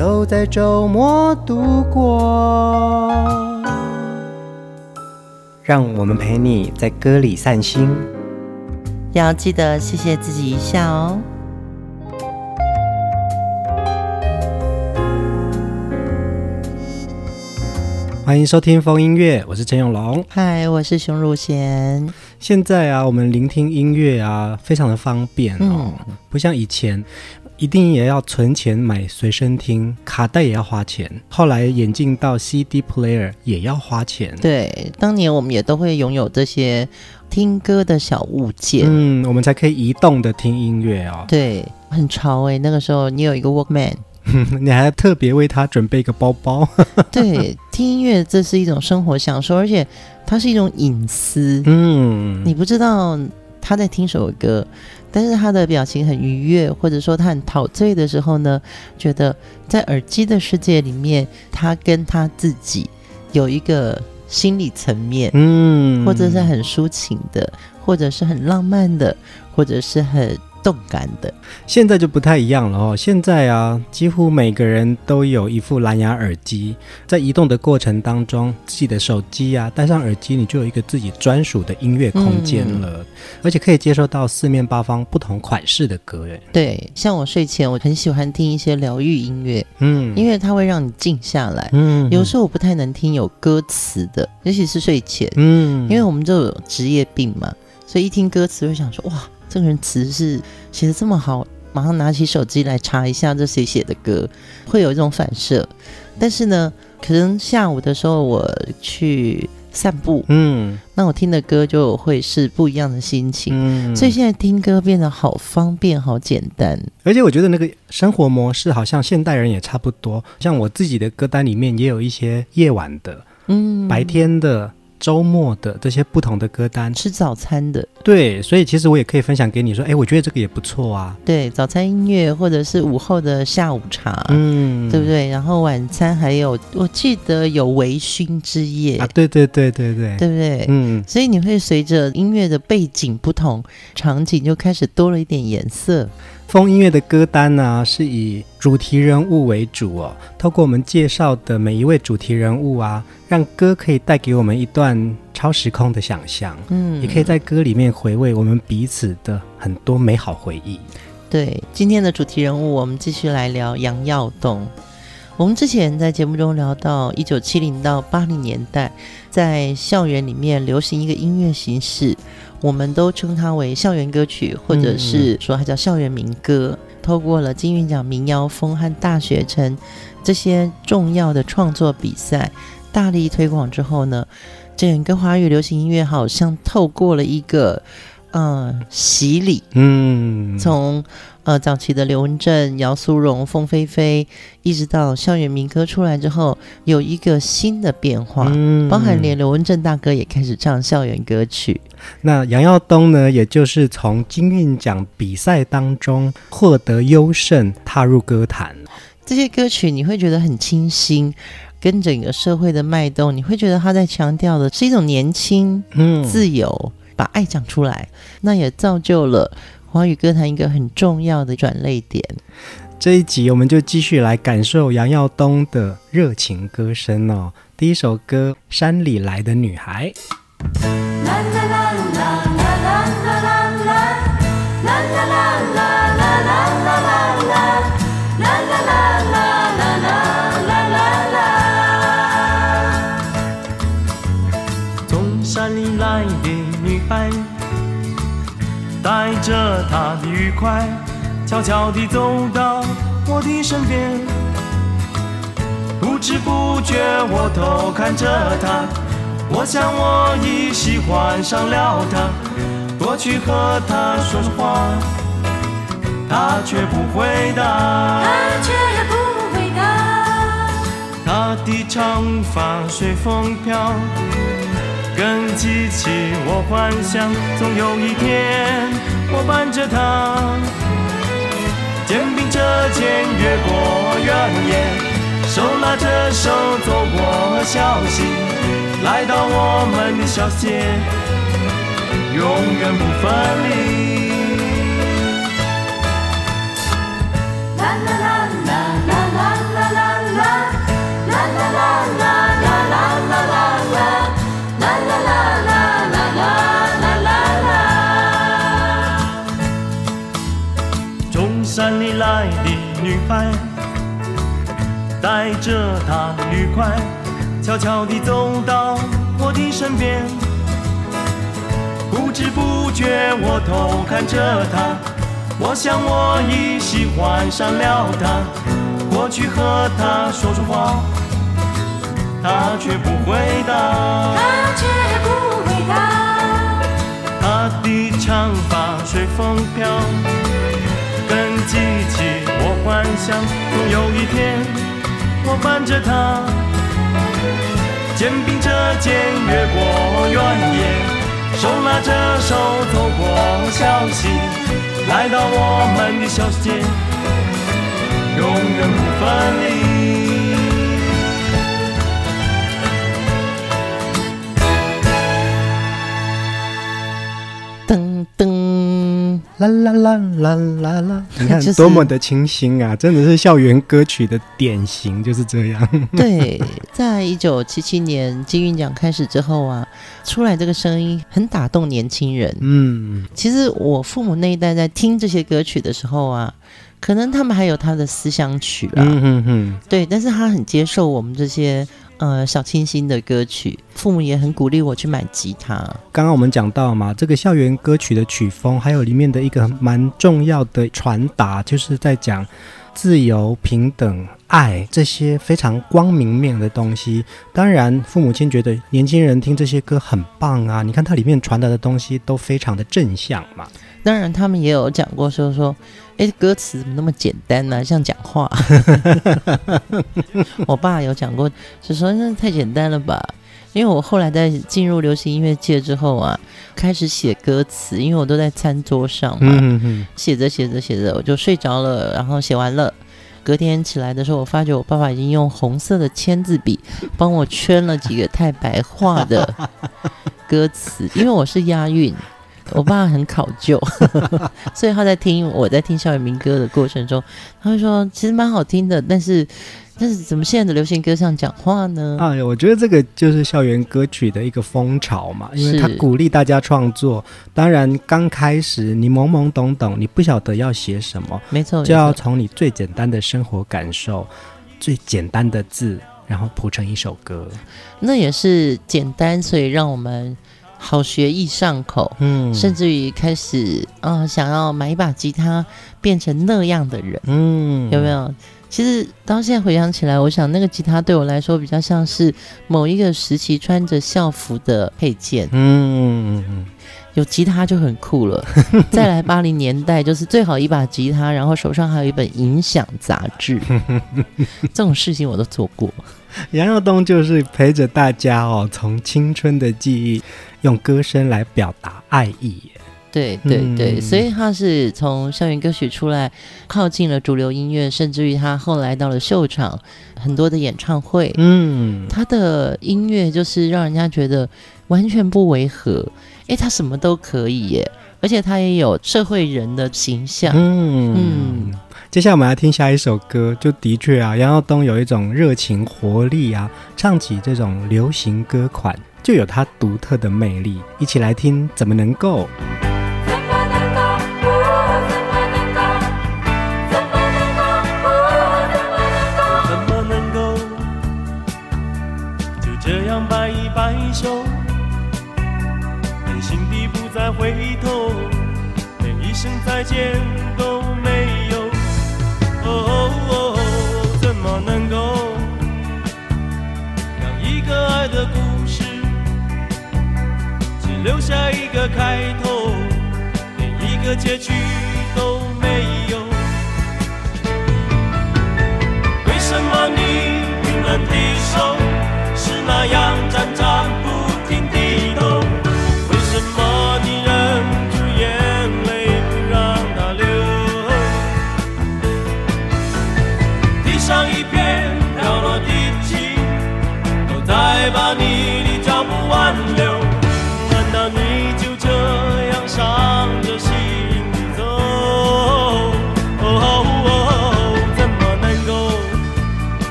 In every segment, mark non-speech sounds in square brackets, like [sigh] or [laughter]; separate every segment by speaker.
Speaker 1: 都在周末度过，让我们陪你在歌里散心，
Speaker 2: 要记得谢谢自己一下哦。
Speaker 1: 欢迎收听风音乐，我是陈永龙。
Speaker 2: 嗨，我是熊汝贤。
Speaker 1: 现在啊，我们聆听音乐啊，非常的方便哦，嗯、不像以前。一定也要存钱买随身听，卡带也要花钱。后来演进到 CD player 也要花钱。
Speaker 2: 对，当年我们也都会拥有这些听歌的小物件。
Speaker 1: 嗯，我们才可以移动的听音乐哦。
Speaker 2: 对，很潮哎、欸。那个时候你有一个 Walkman，[laughs]
Speaker 1: 你还特别为他准备一个包包。[laughs]
Speaker 2: 对，听音乐这是一种生活享受，而且它是一种隐私。嗯，你不知道他在听什么歌。但是他的表情很愉悦，或者说他很陶醉的时候呢，觉得在耳机的世界里面，他跟他自己有一个心理层面，嗯，或者是很抒情的，或者是很浪漫的，或者是很。动感的，
Speaker 1: 现在就不太一样了哦。现在啊，几乎每个人都有一副蓝牙耳机，在移动的过程当中，自己的手机啊，戴上耳机，你就有一个自己专属的音乐空间了，嗯、而且可以接收到四面八方不同款式的歌。哎，
Speaker 2: 对，像我睡前，我很喜欢听一些疗愈音乐，嗯，因为它会让你静下来。嗯，有时候我不太能听有歌词的，尤其是睡前，嗯，因为我们就有职业病嘛，所以一听歌词会想说，哇。这个人词是写的这么好，马上拿起手机来查一下这谁写的歌，会有一种反射。但是呢，可能下午的时候我去散步，嗯，那我听的歌就会是不一样的心情。嗯，所以现在听歌变得好方便，好简单。
Speaker 1: 而且我觉得那个生活模式好像现代人也差不多。像我自己的歌单里面也有一些夜晚的，嗯，白天的。周末的这些不同的歌单，
Speaker 2: 吃早餐的，
Speaker 1: 对，所以其实我也可以分享给你说，哎，我觉得这个也不错啊。
Speaker 2: 对，早餐音乐或者是午后的下午茶，嗯，对不对？然后晚餐还有，我记得有微醺之夜
Speaker 1: 啊，对对对对对，
Speaker 2: 对不对？嗯，所以你会随着音乐的背景不同，场景就开始多了一点颜色。
Speaker 1: 疯音乐的歌单呢、啊，是以主题人物为主哦。透过我们介绍的每一位主题人物啊，让歌可以带给我们一段超时空的想象。嗯，也可以在歌里面回味我们彼此的很多美好回忆。
Speaker 2: 对，今天的主题人物，我们继续来聊杨耀东。我们之前在节目中聊到一九七零到八零年代，在校园里面流行一个音乐形式。我们都称它为校园歌曲，或者是说它叫校园民歌。嗯、透过了金韵奖民谣风和大学城这些重要的创作比赛，大力推广之后呢，整个华语流行音乐好像透过了一个嗯洗礼，嗯，从。呃，早期的刘文正、姚苏荣、凤飞飞，一直到校园民歌出来之后，有一个新的变化，嗯、包含连刘文正大哥也开始唱校园歌曲。
Speaker 1: 那杨耀东呢，也就是从金韵奖比赛当中获得优胜，踏入歌坛。
Speaker 2: 这些歌曲你会觉得很清新，跟整个社会的脉动，你会觉得他在强调的是一种年轻、嗯、自由，把爱讲出来，那也造就了。华语歌坛一个很重要的转泪点。
Speaker 1: 这一集我们就继续来感受杨耀东的热情歌声哦。第一首歌《山里来的女孩》。
Speaker 3: 从着他的愉快，悄悄地走到我的身边，不知不觉我偷看着他，我想我已喜欢上了他，过去和他说说话，他却不回答，
Speaker 4: 他却不回答，
Speaker 3: 他长发随风飘，更激起我幻想，总有一天我伴着她，肩并着肩越过原野，手拉着手走过小溪，来到我们的小街，永远不分离。带着她愉快，悄悄地走到我的身边。不知不觉我偷看着她，我想我已喜欢上了她。过去和她说说话，她却不回答。
Speaker 4: 她却不回答。
Speaker 3: 她的长发随风飘。更激起我幻想，总有一天我伴着她，肩并着肩越过原野，手拉着手走过小溪，来到我们的小世界，永远不分离。
Speaker 1: 噔噔啦啦啦啦啦啦！[laughs] 你看多么的清新啊，真的是校园歌曲的典型，就是这样。[laughs]
Speaker 2: 对，在一九七七年金韵奖开始之后啊，出来这个声音很打动年轻人。嗯，其实我父母那一代在听这些歌曲的时候啊，可能他们还有他的思乡曲啊。嗯嗯嗯。对，但是他很接受我们这些。呃，小清新的歌曲，父母也很鼓励我去买吉他。
Speaker 1: 刚刚我们讲到嘛，这个校园歌曲的曲风，还有里面的一个蛮重要的传达，就是在讲自由、平等、爱这些非常光明面的东西。当然，父母亲觉得年轻人听这些歌很棒啊，你看它里面传达的东西都非常的正向嘛。
Speaker 2: 当然，他们也有讲过说说。哎，歌词怎么那么简单呢？像讲话。[laughs] 我爸有讲过，就说那太简单了吧。因为我后来在进入流行音乐界之后啊，开始写歌词，因为我都在餐桌上嘛，嗯嗯，写着写着写着我就睡着了，然后写完了，隔天起来的时候，我发觉我爸爸已经用红色的签字笔帮我圈了几个太白话的 [laughs] 歌词，因为我是押韵。我爸很考究，[laughs] 所以他在听我在听校园民歌的过程中，他会说其实蛮好听的，但是但是怎么现在的流行歌上讲话呢？
Speaker 1: 啊，我觉得这个就是校园歌曲的一个风潮嘛，因为他鼓励大家创作。当然刚开始你懵懵懂懂，你不晓得要写什么，
Speaker 2: 没错，
Speaker 1: 就要从你最简单的生活感受、最简单的字，然后谱成一首歌。
Speaker 2: 那也是简单，所以让我们。好学易上口，嗯，甚至于开始啊、呃，想要买一把吉他，变成那样的人，嗯，有没有？其实到现在回想起来，我想那个吉他对我来说比较像是某一个时期穿着校服的配件，嗯，有吉他就很酷了。[laughs] 再来八零年代，就是最好一把吉他，然后手上还有一本影响杂志，[laughs] 这种事情我都做过。
Speaker 1: 杨耀东就是陪着大家哦，从青春的记忆。用歌声来表达爱意，
Speaker 2: 对对对，嗯、所以他是从校园歌曲出来，靠近了主流音乐，甚至于他后来到了秀场，很多的演唱会，嗯，他的音乐就是让人家觉得完全不违和，诶，他什么都可以耶，而且他也有社会人的形象，嗯
Speaker 1: 嗯。接下来我们来听下一首歌，就的确啊，杨耀东有一种热情活力啊，唱起这种流行歌款。就有他独特的魅力，一起来听，怎么能
Speaker 3: 够？一声再见都没有。哦哦哦，怎么能够让一个爱的故事只？留下一个开头，连一个结局都没有。为什么你冰冷的手是那样颤抖？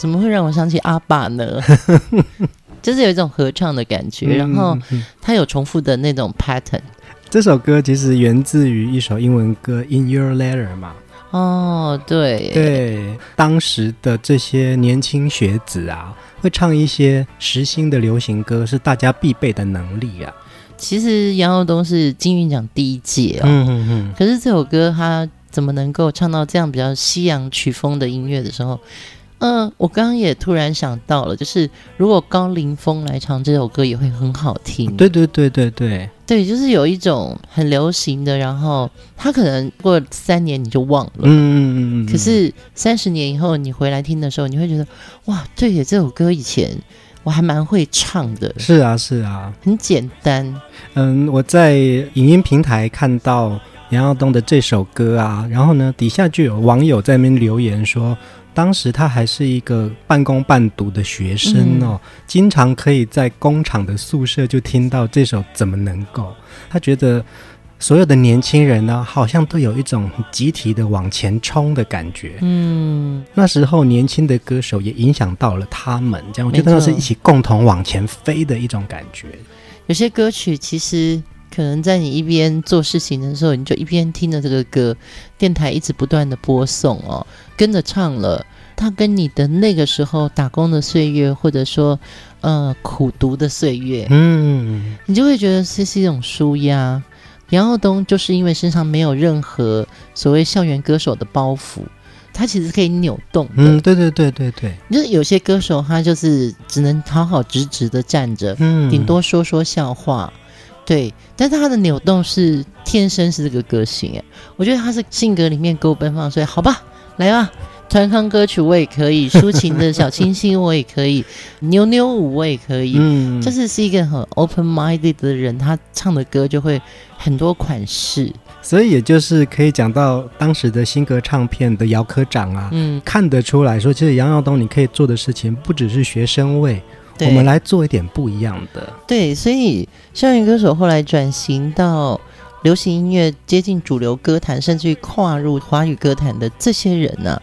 Speaker 4: 怎
Speaker 2: 么会让我想起阿爸呢？[laughs] 就是有一种合唱的感觉，然后它有重复的那种 pattern。
Speaker 1: 这首歌其实源自于一首英文歌《In Your Letter》嘛。
Speaker 2: 哦，对
Speaker 1: 对，当时的这些年轻学子啊，会唱一些时兴的流行歌，是大家必备的能力啊。
Speaker 2: 其实杨耀东是金韵奖第一届哦，
Speaker 1: 嗯嗯嗯。
Speaker 2: 可是这首歌他怎么能够唱到这样比较西洋曲风的音乐的时候？嗯、呃，我刚刚也突然想到了，就是如果高凌风来唱这首歌，也会很好听。
Speaker 1: 对对对对对
Speaker 2: 对，就是有一种很流行的，然后他可能过三年你就忘了，嗯
Speaker 1: 嗯嗯。
Speaker 2: 可是三十年以后你回来听的时候，你会觉得哇，对耶，这首歌以前我还蛮会唱的。
Speaker 1: 是啊是啊，
Speaker 2: 很简单。
Speaker 1: 嗯，我在影音平台看到杨耀东的这首歌啊，然后呢，底下就有网友在那边留言说。当时他还是一个半工半读的学生哦，嗯、经常可以在工厂的宿舍就听到这首《怎么能够》。他觉得所有的年轻人呢，好像都有一种集体的往前冲的感觉。嗯，那时候年轻的歌手也影响到了他们，这样我觉得那是一起共同往前飞的一种感觉。
Speaker 2: 有些歌曲其实可能在你一边做事情的时候，你就一边听着这个歌，电台一直不断的播送哦。跟着唱了，他跟你的那个时候打工的岁月，或者说，呃，苦读的岁月，嗯，你就会觉得这是一种舒压。杨耀东就是因为身上没有任何所谓校园歌手的包袱，他其实可以扭动的。
Speaker 1: 嗯，对对对对对，
Speaker 2: 就是有些歌手他就是只能好好直直的站着，嗯，顶多说说笑话，对。但是他的扭动是天生是这个个性，哎，我觉得他是性格里面够奔放，所以好吧。来吧，团康歌曲我也可以，抒情的小清新我也可以，扭扭舞我也可以。嗯，就是是一个很 open minded 的人，他唱的歌就会很多款式。
Speaker 1: 所以也就是可以讲到当时的新歌唱片的姚科长啊，嗯，看得出来说，其实杨耀东你可以做的事情不只是学生味，我们来做一点不一样的。
Speaker 2: 对，所以校园歌手后来转型到。流行音乐接近主流歌坛，甚至于跨入华语歌坛的这些人呢、啊，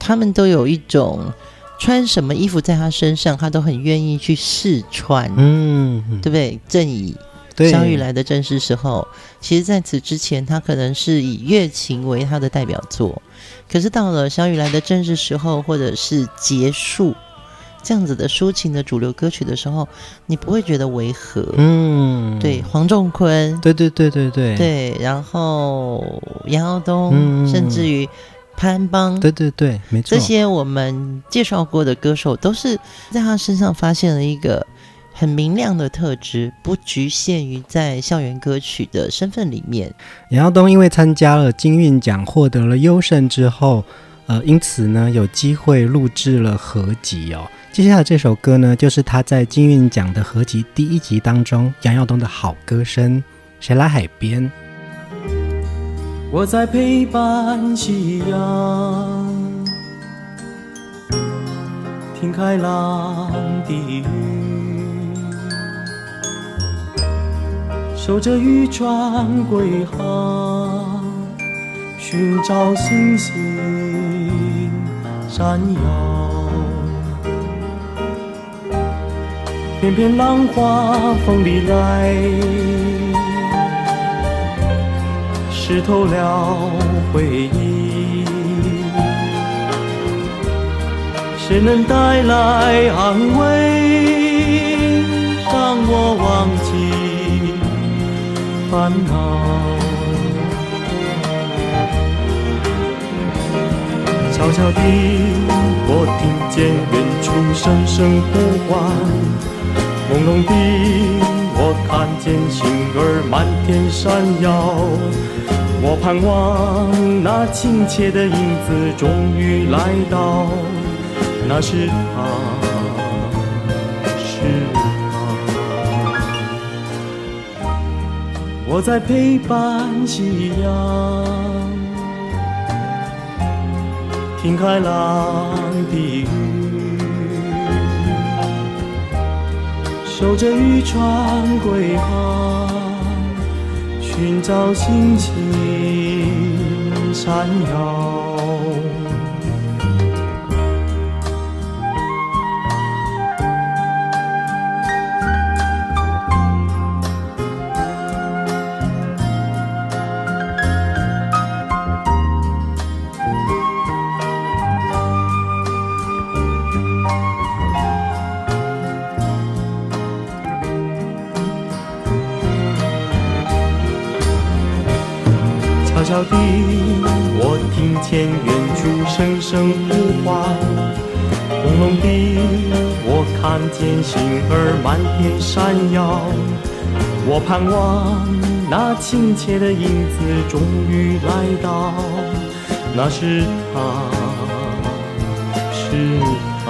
Speaker 2: 他们都有一种穿什么衣服在他身上，他都很愿意去试穿，嗯，对不对？正以小雨来的正是时候，其实在此之前，他可能是以月琴为他的代表作，可是到了小雨来的正是时候，或者是结束。这样子的抒情的主流歌曲的时候，你不会觉得违和。嗯，对，黄仲坤，
Speaker 1: 对对对对对
Speaker 2: 对，然后杨耀东，嗯、甚至于潘邦，
Speaker 1: 对对对，没错，
Speaker 2: 这些我们介绍过的歌手，都是在他身上发现了一个很明亮的特质，不局限于在校园歌曲的身份里面。
Speaker 1: 杨耀东因为参加了金韵奖，获得了优胜之后，呃，因此呢，有机会录制了合集哦。接下来这首歌呢，就是他在金韵奖的合集第一集当中，杨耀东的好歌声。谁来海边？
Speaker 3: 我在陪伴夕阳，听开朗的雨，守着渔船归航，寻找星星闪耀。片片浪花风里来，湿透了回忆。谁能带来安慰，让我忘记烦恼？悄悄地，我听见远处声声呼唤；朦胧地，我看见星儿满天闪耀。我盼望那亲切的影子终于来到，那是他，是他。我在陪伴夕阳，听海浪的语，守着渔船归航。寻找星星闪耀。悄悄地，我听见远处声声呼唤；朦胧地，我看见星儿满天闪耀。我盼望那亲切的影子终于来到，那是他，是他。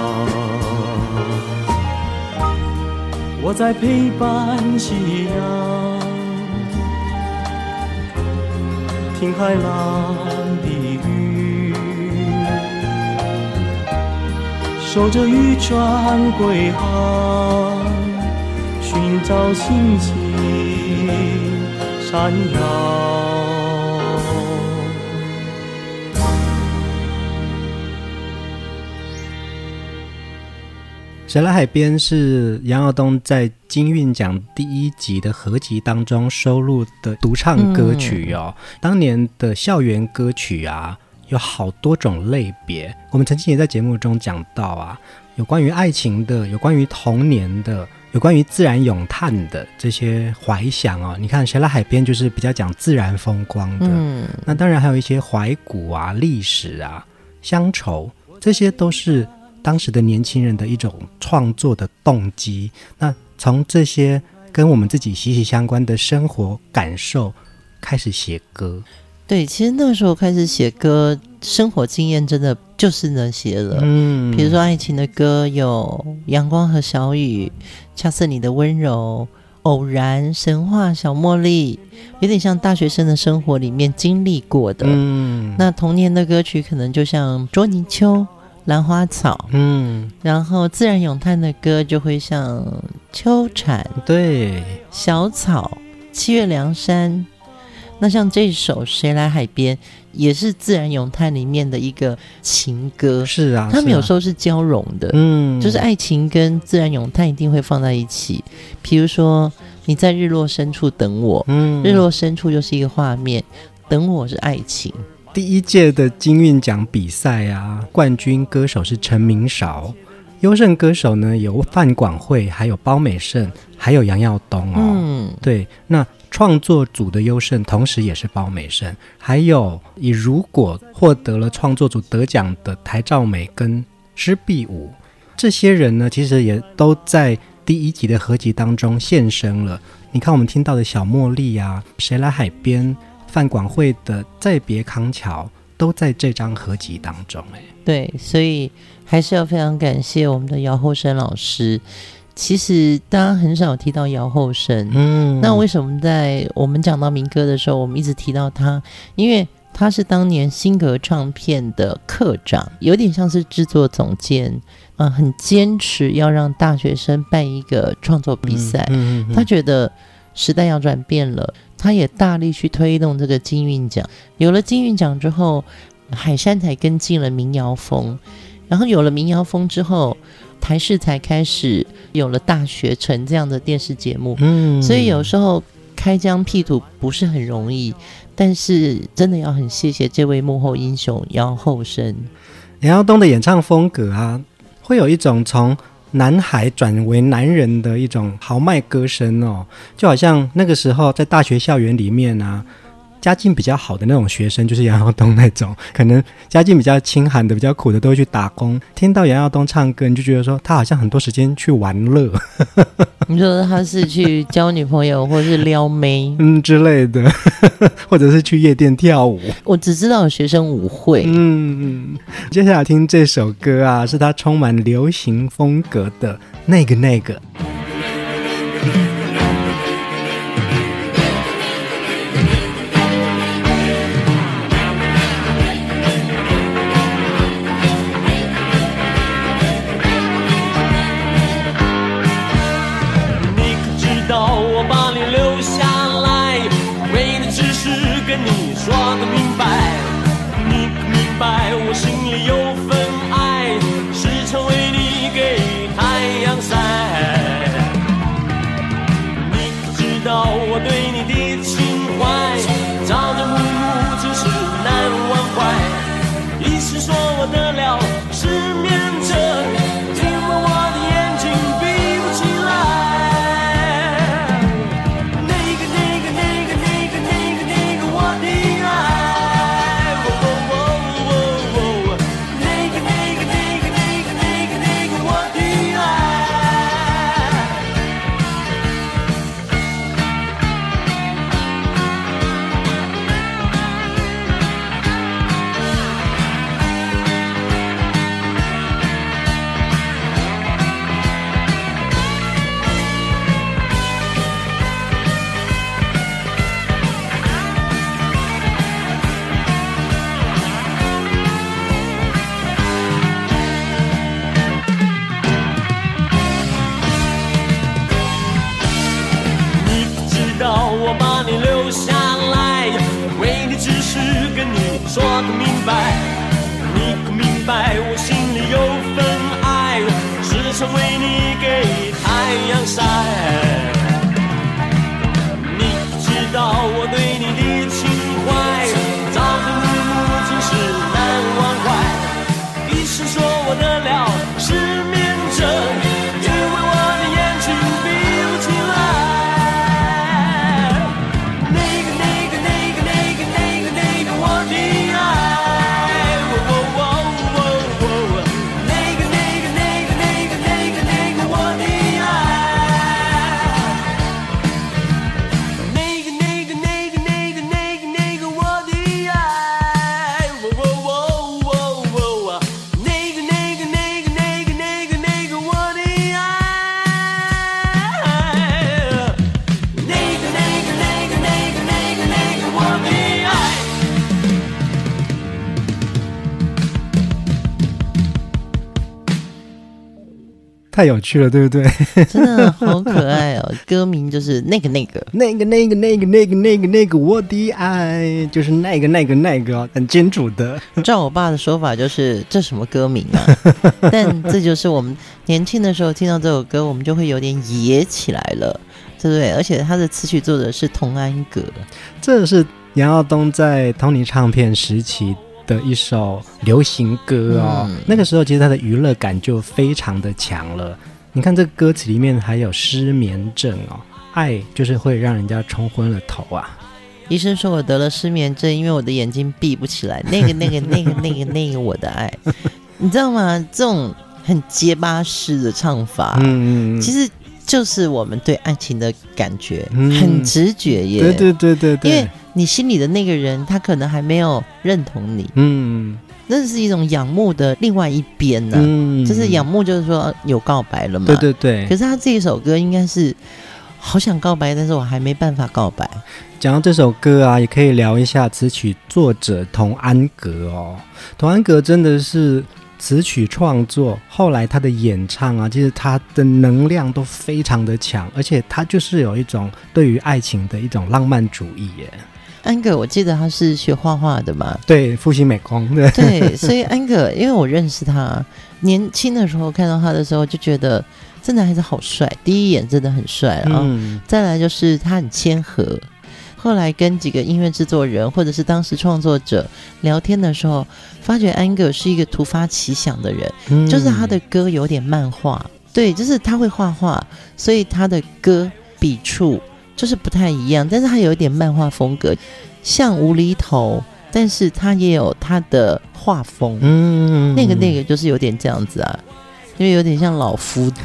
Speaker 3: 我在陪伴夕阳。听海浪的语，守着渔船归航，寻找星星闪耀。
Speaker 1: 谁来海边是杨耀东在金韵奖第一集的合集当中收录的独唱歌曲哦。嗯、当年的校园歌曲啊，有好多种类别。我们曾经也在节目中讲到啊，有关于爱情的，有关于童年的，有关于自然咏叹的这些怀想哦。你看，谁来海边就是比较讲自然风光的。嗯，那当然还有一些怀古啊、历史啊、乡愁，这些都是。当时的年轻人的一种创作的动机，那从这些跟我们自己息息相关的生活感受开始写歌。
Speaker 2: 对，其实那个时候开始写歌，生活经验真的就是能写了。嗯，比如说爱情的歌有《阳光和小雨》，《恰似你的温柔》，《偶然》，《神话》，《小茉莉》，有点像大学生的生活里面经历过的。嗯，那童年的歌曲可能就像《捉泥鳅》。兰花草，嗯，然后自然咏叹的歌就会像秋蝉，
Speaker 1: 对，
Speaker 2: 小草，七月凉山。那像这首《谁来海边》也是自然咏叹里面的一个情歌，
Speaker 1: 是啊，
Speaker 2: 他们有时候是交融的，嗯，就是爱情跟自然咏叹一定会放在一起。比如说你在日落深处等我，嗯，日落深处就是一个画面，等我是爱情。
Speaker 1: 第一届的金韵奖比赛啊，冠军歌手是陈明韶，优胜歌手呢有范广惠，还有包美胜，还有杨耀东哦。嗯，对，那创作组的优胜，同时也是包美胜，还有以如果获得了创作组得奖的台照美跟施碧武，这些人呢，其实也都在第一集的合集当中现身了。你看，我们听到的小茉莉啊，谁来海边？范广惠的《再别康桥》都在这张合集当中，哎，
Speaker 2: 对，所以还是要非常感谢我们的姚厚生老师。其实大家很少提到姚厚生，嗯，那为什么在我们讲到民歌的时候，我们一直提到他？因为他是当年新格唱片的课长，有点像是制作总监，啊、呃，很坚持要让大学生办一个创作比赛，嗯嗯嗯、他觉得时代要转变了。他也大力去推动这个金韵奖，有了金韵奖之后，海山才跟进了民谣风，然后有了民谣风之后，台视才开始有了大学城这样的电视节目。嗯，所以有时候开疆辟土不是很容易，但是真的要很谢谢这位幕后英雄姚厚生。
Speaker 1: 杨耀东的演唱风格啊，
Speaker 3: 会有一种从男孩转为男人的一种豪迈歌声哦，就好像那个时候在大学校园里面啊。家境比较好的那种学生，就是杨耀东那种，可能家境比较清寒的、比较苦的，都会去打工。听到杨耀东唱歌，你就觉得说他好像很多时间去玩乐。[laughs]
Speaker 2: 你说他是去交女朋友，或是撩妹，
Speaker 3: 嗯之类的，[laughs] 或者是去夜店跳舞。
Speaker 2: 我只知道有学生舞会。
Speaker 3: 嗯嗯，接下来听这首歌啊，是他充满流行风格的那个那个。你可明白，我心里有份爱，时常为你给太阳晒。有趣了，对不对？[laughs]
Speaker 2: 真的好可爱哦！歌名就是那个那个
Speaker 3: 那个那个那个那个那个那个我的爱，就是那个那个那个很金主的。[laughs]
Speaker 2: 照我爸的说法，就是这什么歌名啊？[laughs] 但这就是我们年轻的时候听到这首歌，我们就会有点野起来了，对不对？而且他的词曲作者是童安格，
Speaker 3: 这是杨耀东在通尼唱片时期的一首流行歌哦，嗯、那个时候其实他的娱乐感就非常的强了。你看这个歌词里面还有失眠症哦，爱就是会让人家冲昏了头啊。
Speaker 2: 医生说我得了失眠症，因为我的眼睛闭不起来。那个、[laughs] 那个、那个、那个、那个我的爱，你知道吗？这种很结巴式的唱法，嗯，其实就是我们对爱情的感觉，嗯、很直觉耶。
Speaker 3: 对对对对对，
Speaker 2: 因为。你心里的那个人，他可能还没有认同你，嗯，那是一种仰慕的另外一边呢、啊，嗯，就是仰慕，就是说有告白了嘛，
Speaker 3: 对对对。
Speaker 2: 可是他这一首歌应该是好想告白，但是我还没办法告白。
Speaker 3: 讲到这首歌啊，也可以聊一下词曲作者童安格哦，童安格真的是。词曲创作，后来他的演唱啊，其实他的能量都非常的强，而且他就是有一种对于爱情的一种浪漫主义耶。
Speaker 2: 安格，我记得他是学画画的嘛？
Speaker 3: 对，复兴美工。对，
Speaker 2: 对，所以安格，因为我认识他，年轻的时候看到他的时候，就觉得这男孩子好帅，第一眼真的很帅啊。嗯，再来就是他很谦和。后来跟几个音乐制作人或者是当时创作者聊天的时候，发觉安格是一个突发奇想的人，
Speaker 1: 嗯
Speaker 2: 就是他的歌有点漫画，对，就是他会画画，所以他的歌笔触就是不太一样，但是它有一点漫画风格，像无厘头，但是它也有它的画风，
Speaker 1: 嗯，
Speaker 2: 那个那个就是有点这样子啊。因为有点像老夫 [laughs] 子，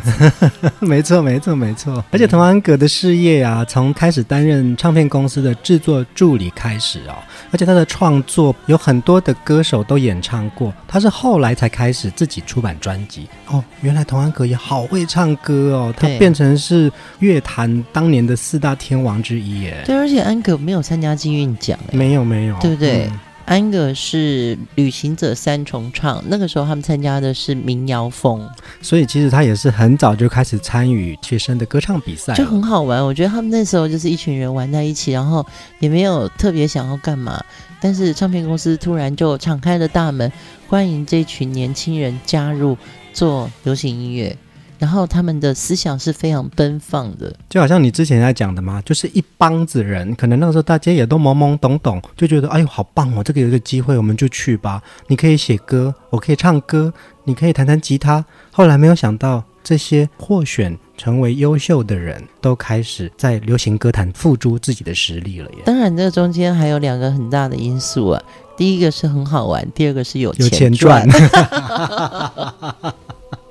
Speaker 1: 没错没错没错。而且童安格的事业啊，从开始担任唱片公司的制作助理开始哦，而且他的创作有很多的歌手都演唱过，他是后来才开始自己出版专辑哦。原来童安格也好会唱歌哦，他变成是乐坛当年的四大天王之一耶。
Speaker 2: 对，而且安格没有参加金韵奖，
Speaker 1: 没有没有，
Speaker 2: 对不对？
Speaker 1: 嗯
Speaker 2: 安格是旅行者三重唱，那个时候他们参加的是民谣风，
Speaker 1: 所以其实他也是很早就开始参与学生的歌唱比赛，
Speaker 2: 就很好玩。我觉得他们那时候就是一群人玩在一起，然后也没有特别想要干嘛，但是唱片公司突然就敞开了大门，欢迎这群年轻人加入做流行音乐。然后他们的思想是非常奔放的，
Speaker 1: 就好像你之前在讲的嘛，就是一帮子人，可能那个时候大家也都懵懵懂懂，就觉得哎呦好棒哦，这个有一个机会我们就去吧。你可以写歌，我可以唱歌，你可以弹弹吉他。后来没有想到，这些获选成为优秀的人都开始在流行歌坛付诸自己的实力了耶。
Speaker 2: 当然，这中间还有两个很大的因素啊，第一个是很好玩，第二个是有钱
Speaker 1: 有钱
Speaker 2: 赚。[laughs]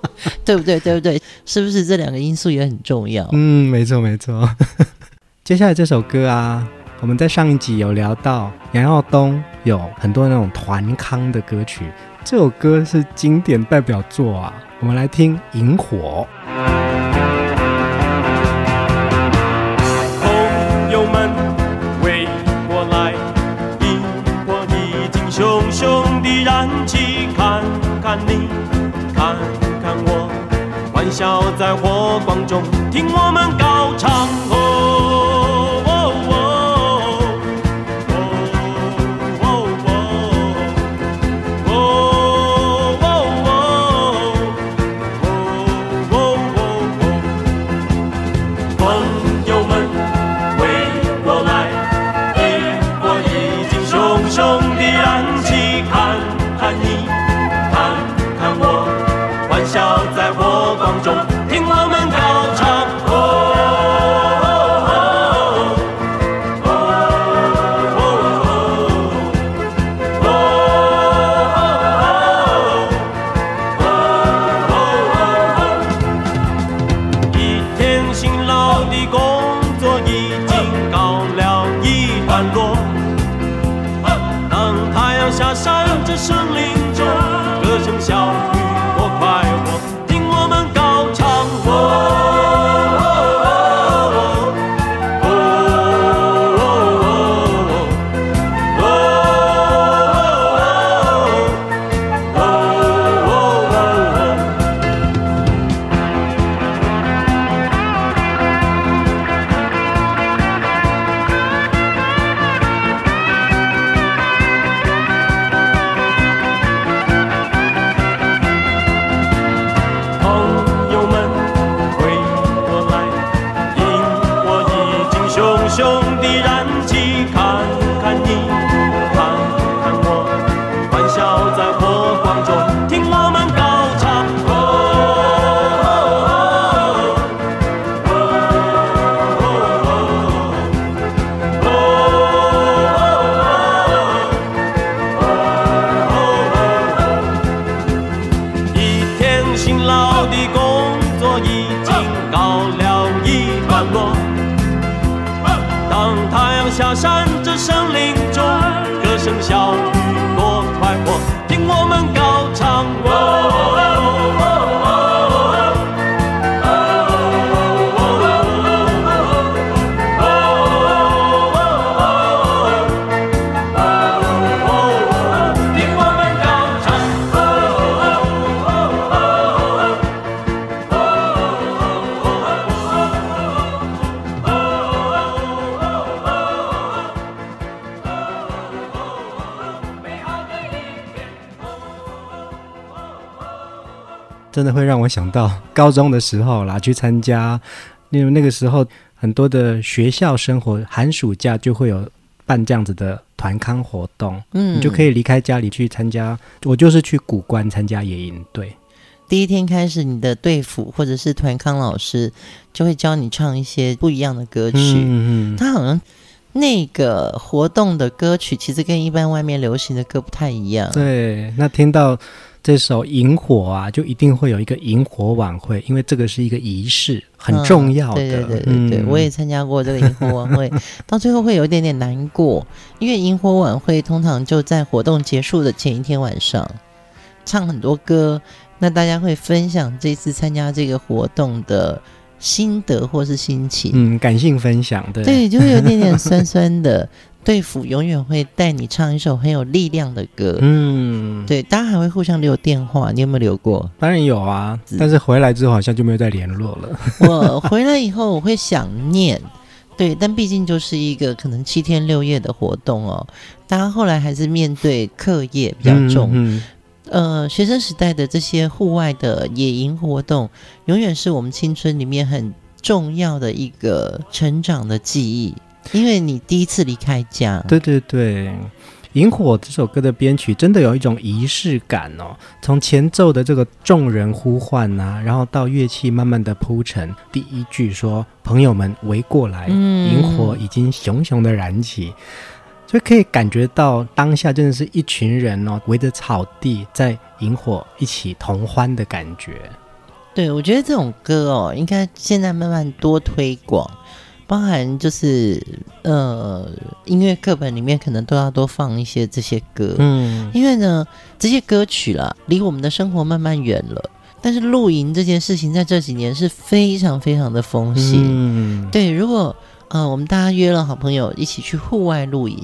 Speaker 1: 赚 [laughs]
Speaker 2: 对不对？对不对？是不是这两个因素也很重要？
Speaker 1: 嗯，没错没错。[laughs] 接下来这首歌啊，我们在上一集有聊到杨耀东有很多那种团康的歌曲，这首歌是经典代表作啊。我们来听《萤火》。
Speaker 3: 朋友们围过来，萤火已经熊熊地燃起，看看你，看笑在火光中，听我们高唱。
Speaker 1: 真的会让我想到高中的时候啦，去参加，因为那个时候很多的学校生活，寒暑假就会有办这样子的团康活动，
Speaker 2: 嗯，
Speaker 1: 你就可以离开家里去参加。我就是去古关参加野营队。
Speaker 2: 第一天开始，你的队辅或者是团康老师就会教你唱一些不一样的歌曲。
Speaker 1: 嗯嗯，
Speaker 2: 他好像那个活动的歌曲其实跟一般外面流行的歌不太一样。
Speaker 1: 对，那听到这首《萤火》啊，就一定会有一个萤火晚会，因为这个是一个仪式，很重要的。
Speaker 2: 嗯、对对对对对，嗯、我也参加过这个萤火晚会，到最后会有一点点难过，因为萤火晚会通常就在活动结束的前一天晚上唱很多歌。那大家会分享这次参加这个活动的心得或是心情，
Speaker 1: 嗯，感性分享，对，
Speaker 2: 对，就会有点点酸酸的。队服永远会带你唱一首很有力量的歌，
Speaker 1: 嗯，
Speaker 2: 对，大家还会互相留电话，你有没有留过？
Speaker 1: 当然有啊，但是回来之后好像就没有再联络了。[laughs]
Speaker 2: 我回来以后我会想念，对，但毕竟就是一个可能七天六夜的活动哦，大家后来还是面对课业比较重。嗯嗯呃，学生时代的这些户外的野营活动，永远是我们青春里面很重要的一个成长的记忆，因为你第一次离开家。
Speaker 1: 对对对，《萤火》这首歌的编曲真的有一种仪式感哦。从前奏的这个众人呼唤啊，然后到乐器慢慢的铺陈，第一句说：“朋友们围过来，萤火已经熊熊的燃起。”就可以感觉到当下真的是一群人哦，围着草地在萤火一起同欢的感觉。
Speaker 2: 对，我觉得这种歌哦，应该现在慢慢多推广，包含就是呃音乐课本里面可能都要多放一些这些歌。嗯，因为呢这些歌曲啦，离我们的生活慢慢远了。但是露营这件事情在这几年是非常非常的风行。嗯，对，如果呃我们大家约了好朋友一起去户外露营。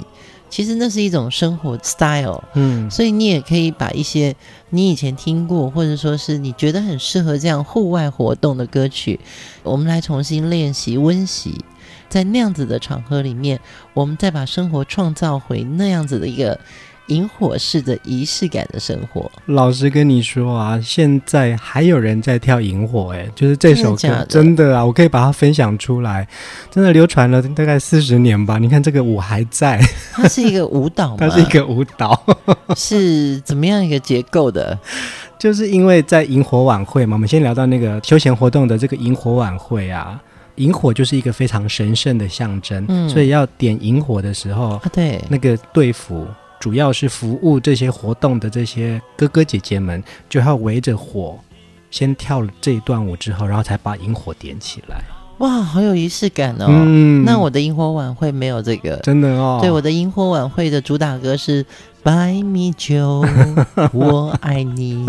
Speaker 2: 其实那是一种生活 style，嗯，所以你也可以把一些你以前听过，或者说是你觉得很适合这样户外活动的歌曲，我们来重新练习温习，在那样子的场合里面，我们再把生活创造回那样子的一个。萤火式的仪式感的生活。老实跟你说啊，现在还有人在跳萤火，哎，就是这首歌，真的，真的啊，我可以把它分享出来，真的流传了大概四十年吧。你看这个舞还在，它是一个舞蹈吗？它是一个舞蹈，是怎么样一个结构的？[laughs] 就是因为在萤火晚会嘛，我们先聊到那个休闲活动的这个萤火晚会啊，营火就是一个非常神圣的象征，嗯，所以要点萤火的时候，啊，对，那个队服。主要是服务这些活动的这些哥哥姐姐们，就要围着火，先跳了这一段舞之后，然后才把萤火点起来。哇，好有仪式感哦！嗯，那我的萤火晚会没有这个，真的哦。对，我的萤火晚会的主打歌是白米酒，[laughs] 我爱你。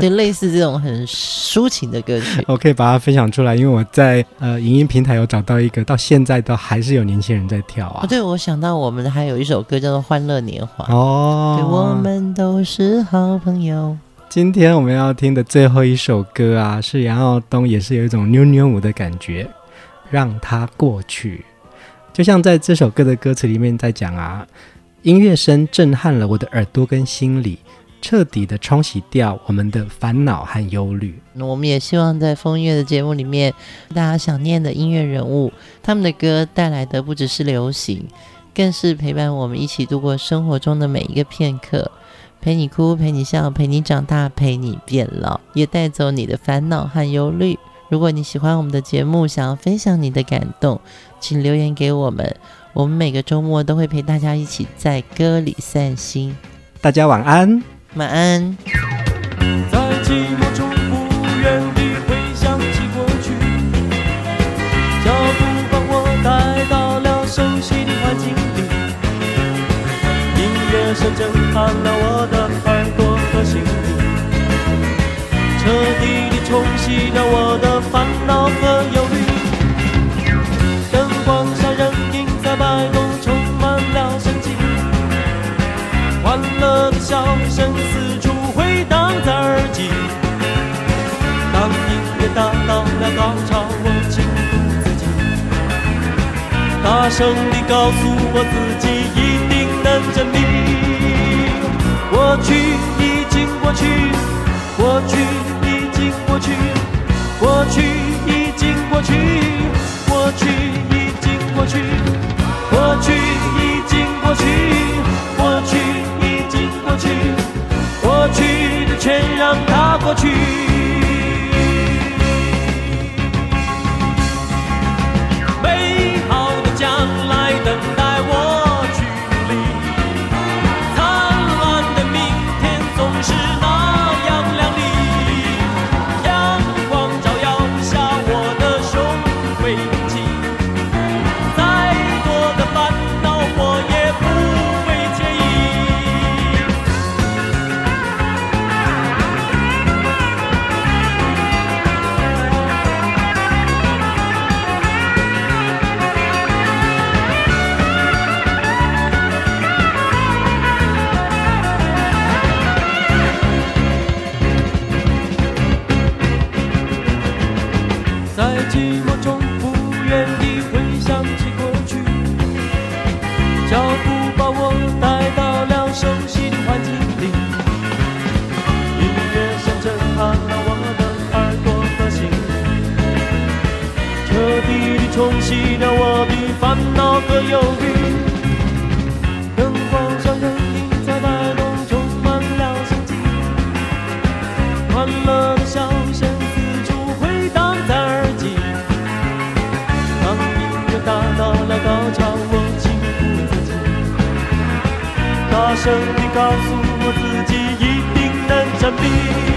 Speaker 2: 对，类似这种很抒情的歌曲，我可以把它分享出来，因为我在呃影音平台有找到一个，到现在都还是有年轻人在跳啊。对，我想到我们还有一首歌叫做《欢乐年华》哦，对，我们都是好朋友。今天我们要听的最后一首歌啊，是杨耀东，也是有一种扭扭舞的感觉，让它过去。就像在这首歌的歌词里面在讲啊，音乐声震撼了我的耳朵跟心里。彻底的冲洗掉我们的烦恼和忧虑。那我们也希望在风月的节目里面，大家想念的音乐人物，他们的歌带来的不只是流行，更是陪伴我们一起度过生活中的每一个片刻，陪你哭，陪你笑，陪你长大，陪你变老，也带走你的烦恼和忧虑。如果你喜欢我们的节目，想要分享你的感动，请留言给我们。我们每个周末都会陪大家一起在歌里散心。大家晚安。晚安。在寂寞中不愿意回想起过去，脚步把我带到了熟悉的环境里，音乐声震撼了我的耳朵和心灵，彻底地冲洗掉我的高潮，我情不自禁大声地告诉我自己一定能证明。过去已经过去，过去已经过去，过去已经过去，过去
Speaker 3: 已经过去，过去已经过去，过去已经过去，过去的全让它过去。在寂寞中不愿意回想起过去，脚步把我带到了熟悉的环境里，音乐声震撼了我的耳朵和心，彻底的冲洗掉我的烦恼和忧郁，声地告诉我自己一定能站立。